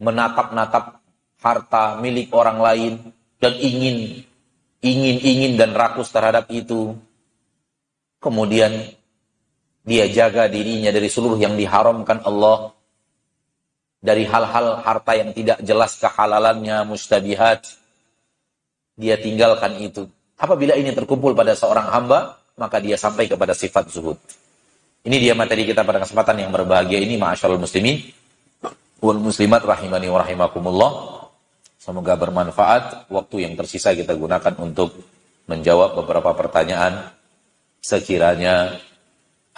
menatap-natap harta milik orang lain dan ingin, ingin, ingin dan rakus terhadap itu. Kemudian Dia jaga dirinya dari seluruh yang diharamkan Allah. Dari hal-hal harta yang tidak jelas kehalalannya, mustabihat. Dia tinggalkan itu. Apabila ini terkumpul pada seorang hamba, maka dia sampai kepada sifat zuhud. Ini dia materi kita pada kesempatan yang berbahagia ini, ma'asyarul muslimin. Wal muslimat rahimani wa rahimakumullah. Semoga bermanfaat. Waktu yang tersisa kita gunakan untuk menjawab beberapa pertanyaan. Sekiranya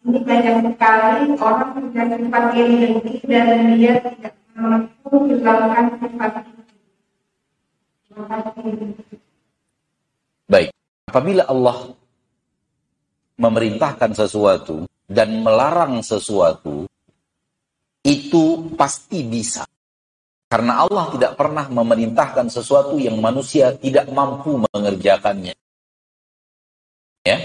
Ini banyak sekali orang punya sifat iri dengki dan dia tidak mampu hilangkan sifat. Baik, apabila Allah memerintahkan sesuatu dan melarang sesuatu, itu pasti bisa. Karena Allah tidak pernah memerintahkan sesuatu yang manusia tidak mampu mengerjakannya. Ya.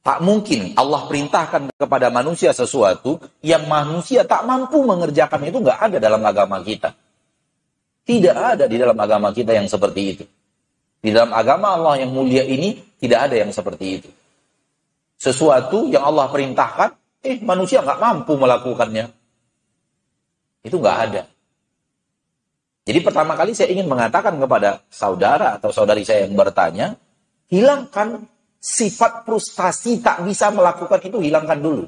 Tak mungkin Allah perintahkan kepada manusia sesuatu yang manusia tak mampu mengerjakan itu nggak ada dalam agama kita. Tidak ada di dalam agama kita yang seperti itu. Di dalam agama Allah yang mulia ini tidak ada yang seperti itu. Sesuatu yang Allah perintahkan, eh manusia nggak mampu melakukannya. Itu nggak ada. Jadi pertama kali saya ingin mengatakan kepada saudara atau saudari saya yang bertanya, hilangkan sifat frustasi tak bisa melakukan itu, hilangkan dulu.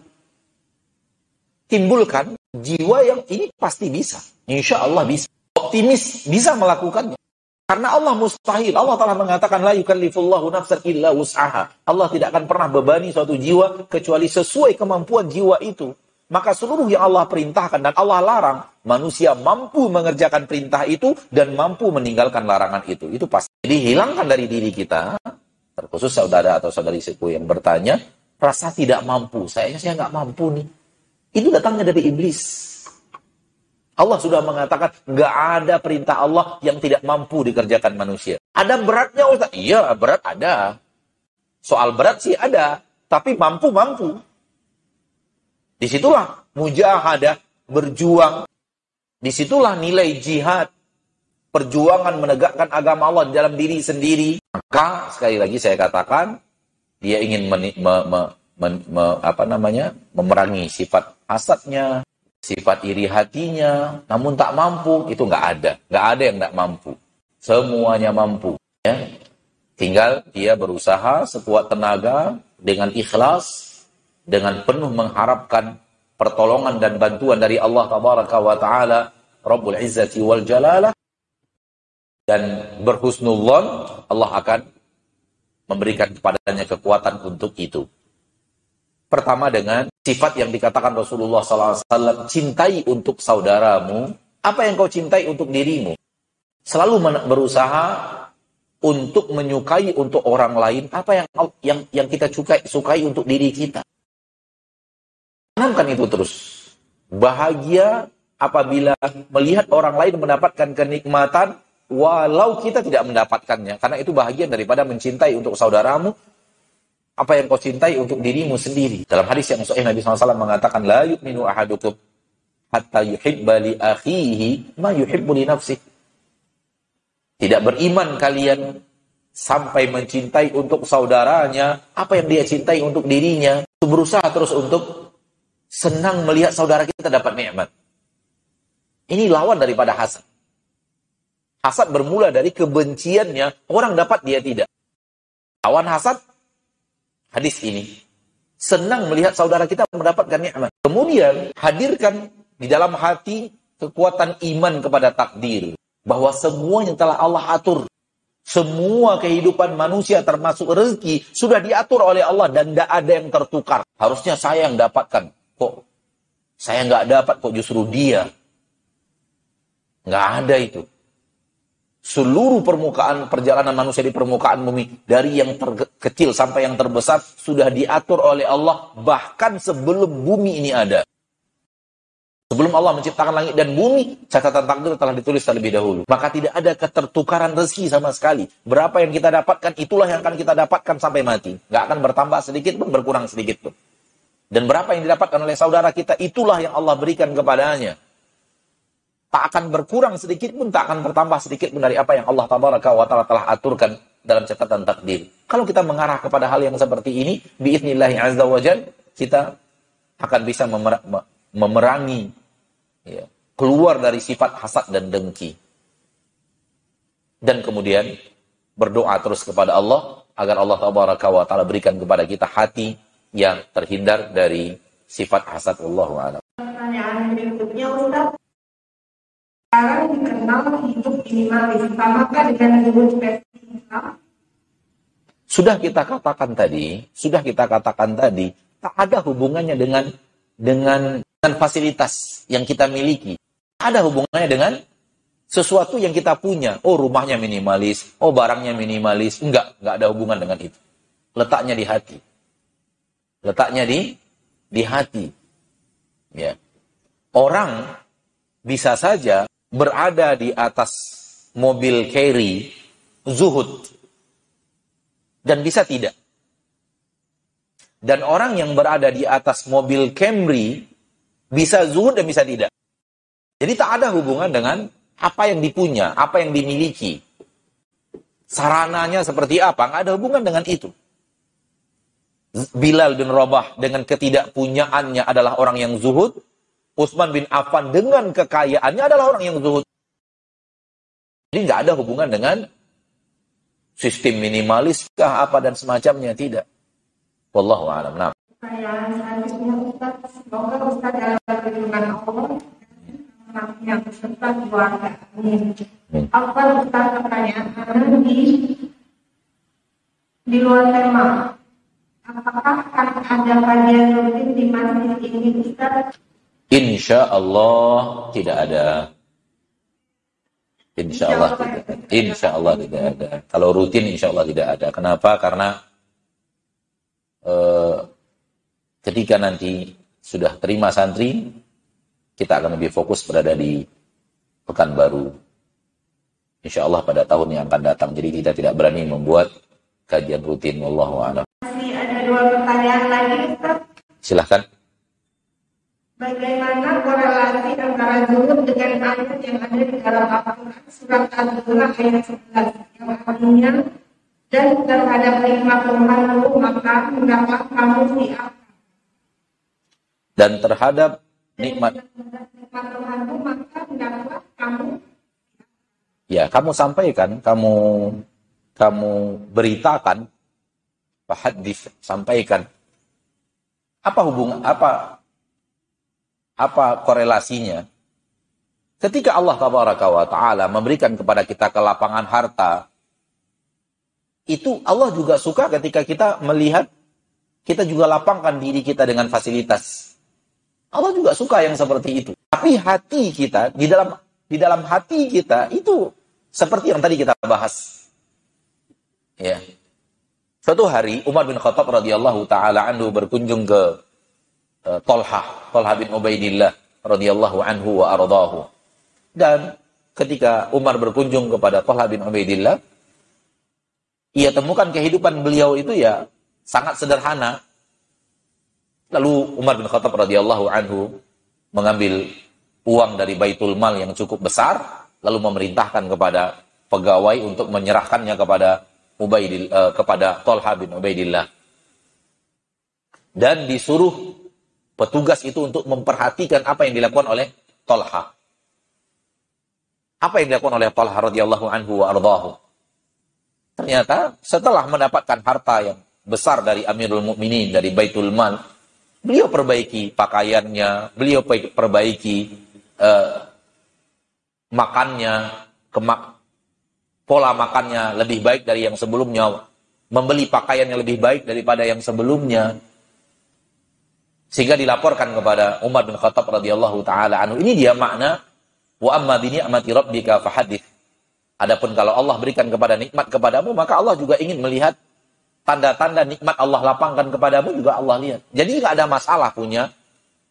Timbulkan jiwa yang ini pasti bisa. Insya Allah bisa. Optimis bisa melakukannya. Karena Allah mustahil. Allah telah mengatakan la yukallifullahu nafsan illa wus'aha. Allah tidak akan pernah bebani suatu jiwa kecuali sesuai kemampuan jiwa itu. Maka seluruh yang Allah perintahkan dan Allah larang, manusia mampu mengerjakan perintah itu dan mampu meninggalkan larangan itu. Itu pasti. Jadi hilangkan dari diri kita, terkhusus saudara atau saudari seku yang bertanya, rasa tidak mampu. Saya saya nggak mampu nih. Itu datangnya dari iblis. Allah sudah mengatakan nggak ada perintah Allah yang tidak mampu dikerjakan manusia. Ada beratnya Ustaz? Iya berat ada. Soal berat sih ada. Tapi mampu-mampu. Di situlah mujahadah, berjuang. Di situlah nilai jihad, perjuangan menegakkan agama Allah dalam diri sendiri. Maka sekali lagi saya katakan, dia ingin meni, me, me, me, me, apa namanya, memerangi sifat hasadnya, sifat iri hatinya, namun tak mampu, itu nggak ada. Nggak ada yang nggak mampu. Semuanya mampu. Ya. Tinggal dia berusaha sekuat tenaga dengan ikhlas, dengan penuh mengharapkan pertolongan dan bantuan dari Allah taala Rabbul Izzati wal Jalalah dan berhusnullon Allah akan memberikan kepadanya kekuatan untuk itu. Pertama dengan sifat yang dikatakan Rasulullah SAW, cintai untuk saudaramu, apa yang kau cintai untuk dirimu. Selalu berusaha untuk menyukai untuk orang lain apa yang yang yang kita sukai, sukai untuk diri kita. Tanamkan itu terus. Bahagia apabila melihat orang lain mendapatkan kenikmatan walau kita tidak mendapatkannya. Karena itu bahagian daripada mencintai untuk saudaramu apa yang kau cintai untuk dirimu sendiri. Dalam hadis yang sahih Nabi SAW mengatakan la yu'minu ahadukum hatta yuhibba li akhihi ma yuhibbu li nafsih. Tidak beriman kalian sampai mencintai untuk saudaranya apa yang dia cintai untuk dirinya. Berusaha terus untuk senang melihat saudara kita dapat nikmat. Ini lawan daripada hasad. Hasad bermula dari kebenciannya, orang dapat dia tidak. Lawan hasad, hadis ini. Senang melihat saudara kita mendapatkan nikmat. Kemudian hadirkan di dalam hati kekuatan iman kepada takdir. Bahwa semuanya telah Allah atur. Semua kehidupan manusia termasuk rezeki sudah diatur oleh Allah dan tidak ada yang tertukar. Harusnya saya yang dapatkan. Kok saya nggak dapat, kok justru dia. Nggak ada itu. Seluruh permukaan perjalanan manusia di permukaan bumi dari yang terkecil sampai yang terbesar sudah diatur oleh Allah bahkan sebelum bumi ini ada. Sebelum Allah menciptakan langit dan bumi, catatan takdir telah ditulis terlebih dahulu. Maka tidak ada ketertukaran rezeki sama sekali. Berapa yang kita dapatkan, itulah yang akan kita dapatkan sampai mati. Nggak akan bertambah sedikit pun, berkurang sedikit pun. Dan berapa yang didapatkan oleh saudara kita, itulah yang Allah berikan kepadanya. Tak akan berkurang sedikit pun, tak akan bertambah sedikit pun dari apa yang Allah tabaraka wa ta'ala telah aturkan dalam catatan takdir. Kalau kita mengarah kepada hal yang seperti ini, biiznillahi azza wa kita akan bisa memerangi ya, keluar dari sifat hasad dan dengki. Dan kemudian berdoa terus kepada Allah agar Allah tabaraka wa taala berikan kepada kita hati yang terhindar dari sifat hasad Allah Pertanyaan berikutnya Ustaz. Sekarang dikenal hidup minimalis, samakah dengan hidup Sudah kita katakan tadi, sudah kita katakan tadi, tak ada hubungannya dengan dengan dengan fasilitas yang kita miliki. Ada hubungannya dengan sesuatu yang kita punya. Oh, rumahnya minimalis, oh barangnya minimalis. Enggak, enggak ada hubungan dengan itu. Letaknya di hati. Letaknya di di hati. Ya. Orang bisa saja berada di atas mobil carry zuhud dan bisa tidak. Dan orang yang berada di atas mobil Camry bisa zuhud dan bisa tidak. Jadi tak ada hubungan dengan apa yang dipunya, apa yang dimiliki. Sarananya seperti apa, nggak ada hubungan dengan itu. Bilal bin Rabah dengan ketidakpunyaannya adalah orang yang zuhud. Utsman bin Affan dengan kekayaannya adalah orang yang zuhud. Jadi nggak ada hubungan dengan sistem minimalis kah apa dan semacamnya tidak. Wallahu a'lam. Nah. Ustaz, Ustaz dalam. Apa Ustaz pertanyaan di di luar tema? Apakah akan ada kajian rutin di masjid ini Ustaz? Insya Allah tidak ada. Insya Allah tidak ada. Insya Allah tidak ada. Kalau rutin insya Allah tidak ada. Kenapa? Karena eh, ketika nanti sudah terima santri, kita akan lebih fokus berada di Pekanbaru. Insya Allah pada tahun yang akan datang. Jadi kita tidak berani membuat kajian rutin. Wallahu a'lam. Masih ada dua pertanyaan lagi, Ustaz. Silahkan. Bagaimana korelasi antara zuhud dengan ayat yang ada di dalam Al-Quran surat Al-Baqarah ayat 11 yang artinya dan terhadap nikmat Tuhanmu maka hendaklah kamu diampuni dan terhadap nikmat Ya, kamu sampaikan, kamu kamu beritakan, hadis sampaikan. Apa hubungan apa apa korelasinya? Ketika Allah wa taala memberikan kepada kita kelapangan harta, itu Allah juga suka ketika kita melihat kita juga lapangkan diri kita dengan fasilitas. Allah juga suka yang seperti itu. Tapi hati kita di dalam di dalam hati kita itu seperti yang tadi kita bahas. Ya. Suatu hari Umar bin Khattab radhiyallahu taala anhu berkunjung ke uh, Tolha, Tolha bin Ubaidillah radhiyallahu anhu wa ardahu. Dan ketika Umar berkunjung kepada Tolha bin Ubaidillah, ia temukan kehidupan beliau itu ya sangat sederhana, Lalu Umar bin Khattab radhiyallahu anhu mengambil uang dari Baitul Mal yang cukup besar, lalu memerintahkan kepada pegawai untuk menyerahkannya kepada Ubaidil, uh, kepada Tolha bin Ubaidillah. Dan disuruh petugas itu untuk memperhatikan apa yang dilakukan oleh Tolha. Apa yang dilakukan oleh Tolha radhiyallahu anhu wa ardahu. Ternyata setelah mendapatkan harta yang besar dari Amirul Mukminin dari Baitul Mal, Beliau perbaiki pakaiannya, beliau perbaiki uh, makannya, kemak, pola makannya lebih baik dari yang sebelumnya, membeli pakaian yang lebih baik daripada yang sebelumnya, sehingga dilaporkan kepada Umar bin Khattab radhiyallahu taala anhu. Ini dia makna wa amma bi ni'mati rabbika fahadits. Adapun kalau Allah berikan kepada nikmat kepadamu, maka Allah juga ingin melihat tanda-tanda nikmat Allah lapangkan kepadamu juga Allah lihat. Jadi nggak ada masalah punya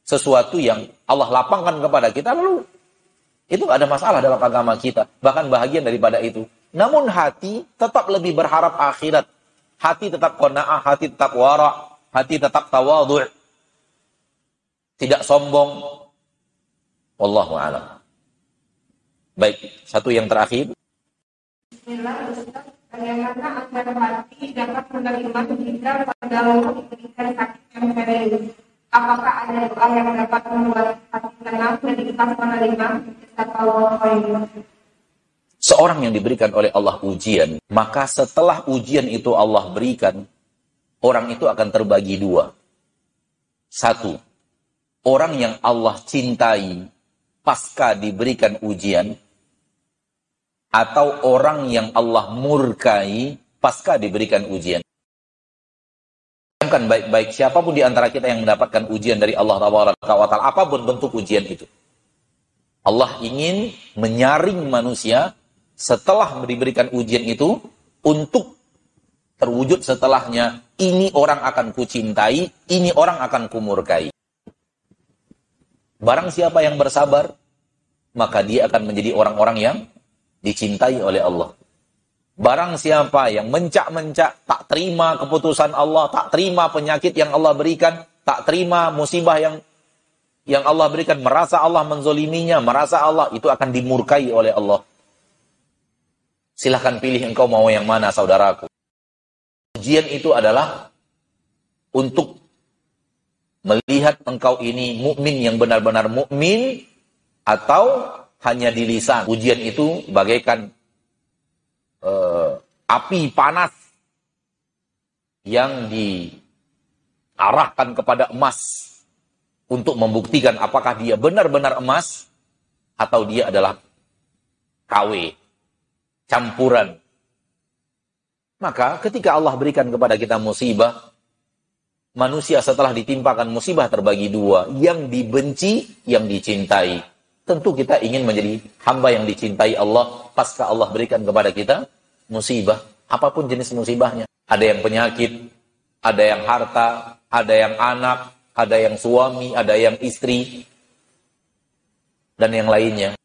sesuatu yang Allah lapangkan kepada kita lalu itu gak ada masalah dalam agama kita. Bahkan bahagian daripada itu. Namun hati tetap lebih berharap akhirat. Hati tetap kona'ah, hati tetap wara, hati tetap tawadhu' Tidak sombong. Wallahu a'lam. Baik, satu yang terakhir. Bismillah, Ustaz. Bagaimana agar hati dapat menerima jika pada Allah diberikan sakit yang serius? Apakah ada doa yang dapat membuat hati tenang dan ikhlas menerima? Seorang yang diberikan oleh Allah ujian, maka setelah ujian itu Allah berikan, orang itu akan terbagi dua. Satu, orang yang Allah cintai pasca diberikan ujian, atau orang yang Allah murkai pasca diberikan ujian. Kan baik-baik siapa pun di antara kita yang mendapatkan ujian dari Allah Taala, apa pun bentuk ujian itu. Allah ingin menyaring manusia setelah diberikan ujian itu untuk terwujud setelahnya ini orang akan kucintai, ini orang akan kumurkai. Barang siapa yang bersabar, maka dia akan menjadi orang-orang yang dicintai oleh Allah. Barang siapa yang mencak-mencak, tak terima keputusan Allah, tak terima penyakit yang Allah berikan, tak terima musibah yang yang Allah berikan, merasa Allah menzoliminya, merasa Allah itu akan dimurkai oleh Allah. Silahkan pilih engkau mau yang mana saudaraku. Ujian itu adalah untuk melihat engkau ini mukmin yang benar-benar mukmin atau hanya di lisan. Ujian itu bagaikan uh, api panas yang diarahkan kepada emas untuk membuktikan apakah dia benar-benar emas atau dia adalah KW, campuran. Maka ketika Allah berikan kepada kita musibah, manusia setelah ditimpakan musibah terbagi dua, yang dibenci, yang dicintai. Tentu kita ingin menjadi hamba yang dicintai Allah pasca Allah berikan kepada kita musibah, apa pun jenis musibahnya. Ada yang penyakit, ada yang harta, ada yang anak, ada yang suami, ada yang istri, dan yang lainnya.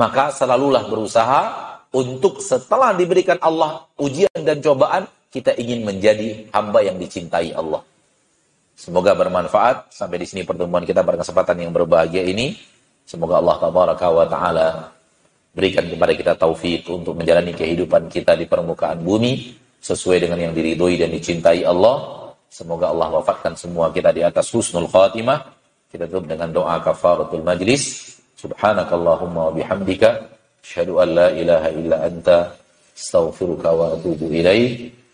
Maka selalulah berusaha untuk setelah diberikan Allah ujian dan cobaan, kita ingin menjadi hamba yang dicintai Allah. Semoga bermanfaat. Sampai di sini pertemuan kita pada kesempatan yang berbahagia ini. Semoga Allah tabaraka wa taala berikan kepada kita taufik untuk menjalani kehidupan kita di permukaan bumi sesuai dengan yang diridhoi dan dicintai Allah. Semoga Allah wafatkan semua kita di atas husnul khatimah. Kita tutup dengan doa kafaratul majlis. Subhanakallahumma wa bihamdika asyhadu an la ilaha illa anta astaghfiruka wa atubu